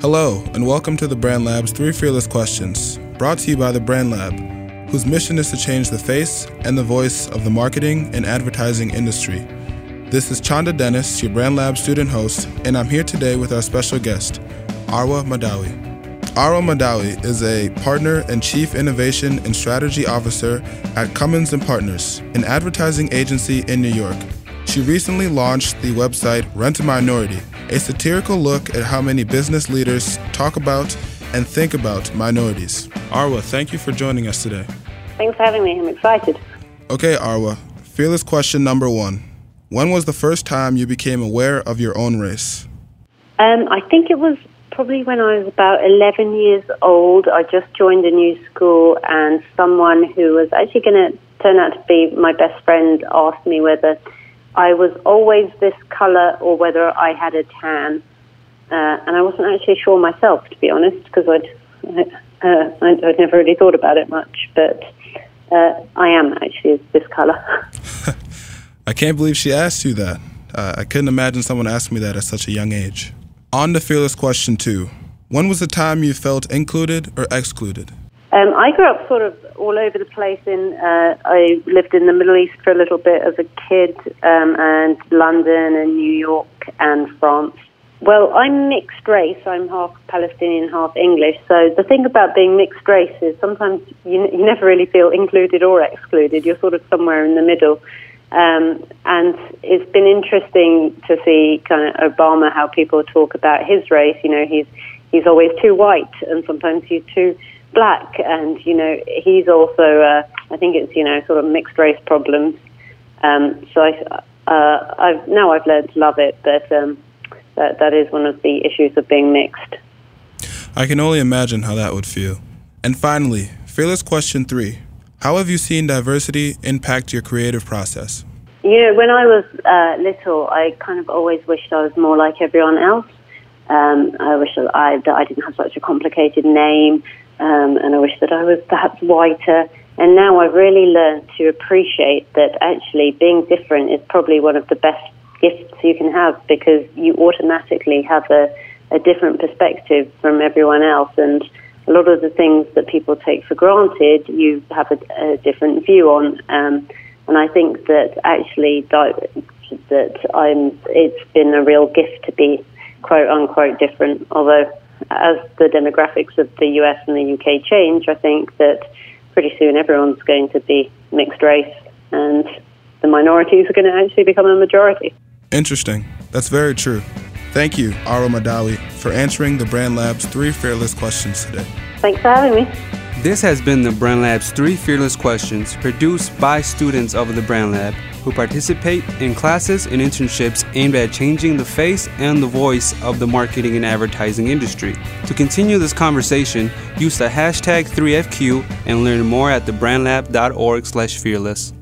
Hello, and welcome to the Brand Lab's Three Fearless Questions, brought to you by the Brand Lab, whose mission is to change the face and the voice of the marketing and advertising industry. This is Chanda Dennis, your Brand Lab student host, and I'm here today with our special guest, Arwa Mahdawi. Arwa Mahdawi is a partner and chief innovation and strategy officer at Cummins and Partners, an advertising agency in New York. She recently launched the website Rent a Minority, a satirical look at how many business leaders talk about and think about minorities. Arwa, thank you for joining us today. Thanks for having me. I'm excited. Okay, Arwa, fearless question number one. When was the first time you became aware of your own race? Um, I think it was probably when I was about 11 years old. I just joined a new school, and someone who was actually going to turn out to be my best friend asked me whether I was always this color or whether I had a tan. Uh, and I wasn't actually sure myself, to be honest, because I'd, uh, I'd, I'd, never really thought about it much. But uh, I am actually this color. I can't believe she asked you that. Uh, I couldn't imagine someone asking me that at such a young age. On to fearless question two. When was the time you felt included or excluded? Um, I grew up sort of all over the place. In uh, I lived in the Middle East for a little bit as a kid, um, and London and New York and France. Well, I'm mixed race. I'm half Palestinian, half English. So the thing about being mixed race is sometimes you, you never really feel included or excluded. You're sort of somewhere in the middle. Um, and it's been interesting to see kind of Obama how people talk about his race. You know, he's he's always too white, and sometimes he's too black, and you know he's also uh, I think it's you know sort of mixed race problems. Um, so I uh, I've now I've learned to love it, but um, that that is one of the issues of being mixed. I can only imagine how that would feel. And finally, fearless question three: How have you seen diversity impact your creative process? You know, when I was uh, little, I kind of always wished I was more like everyone else. Um, I wish that I, that I didn't have such a complicated name um, and I wish that I was perhaps whiter. And now I've really learned to appreciate that actually being different is probably one of the best gifts you can have because you automatically have a, a different perspective from everyone else. And a lot of the things that people take for granted, you have a, a different view on. Um, and I think that actually that I'm, it's been a real gift to be quote unquote different, although as the demographics of the US and the UK change, I think that pretty soon everyone's going to be mixed race and the minorities are going to actually become a majority. Interesting. That's very true. Thank you, Arwa Mahdawi, for answering the Brand Lab's three fearless questions today. Thanks for having me. This has been the Brand Lab's three fearless questions produced by students of the Brand Lab who participate in classes and internships aimed at changing the face and the voice of the marketing and advertising industry. To continue this conversation, use the hashtag 3FQ and learn more at thebrandlab.org/fearless.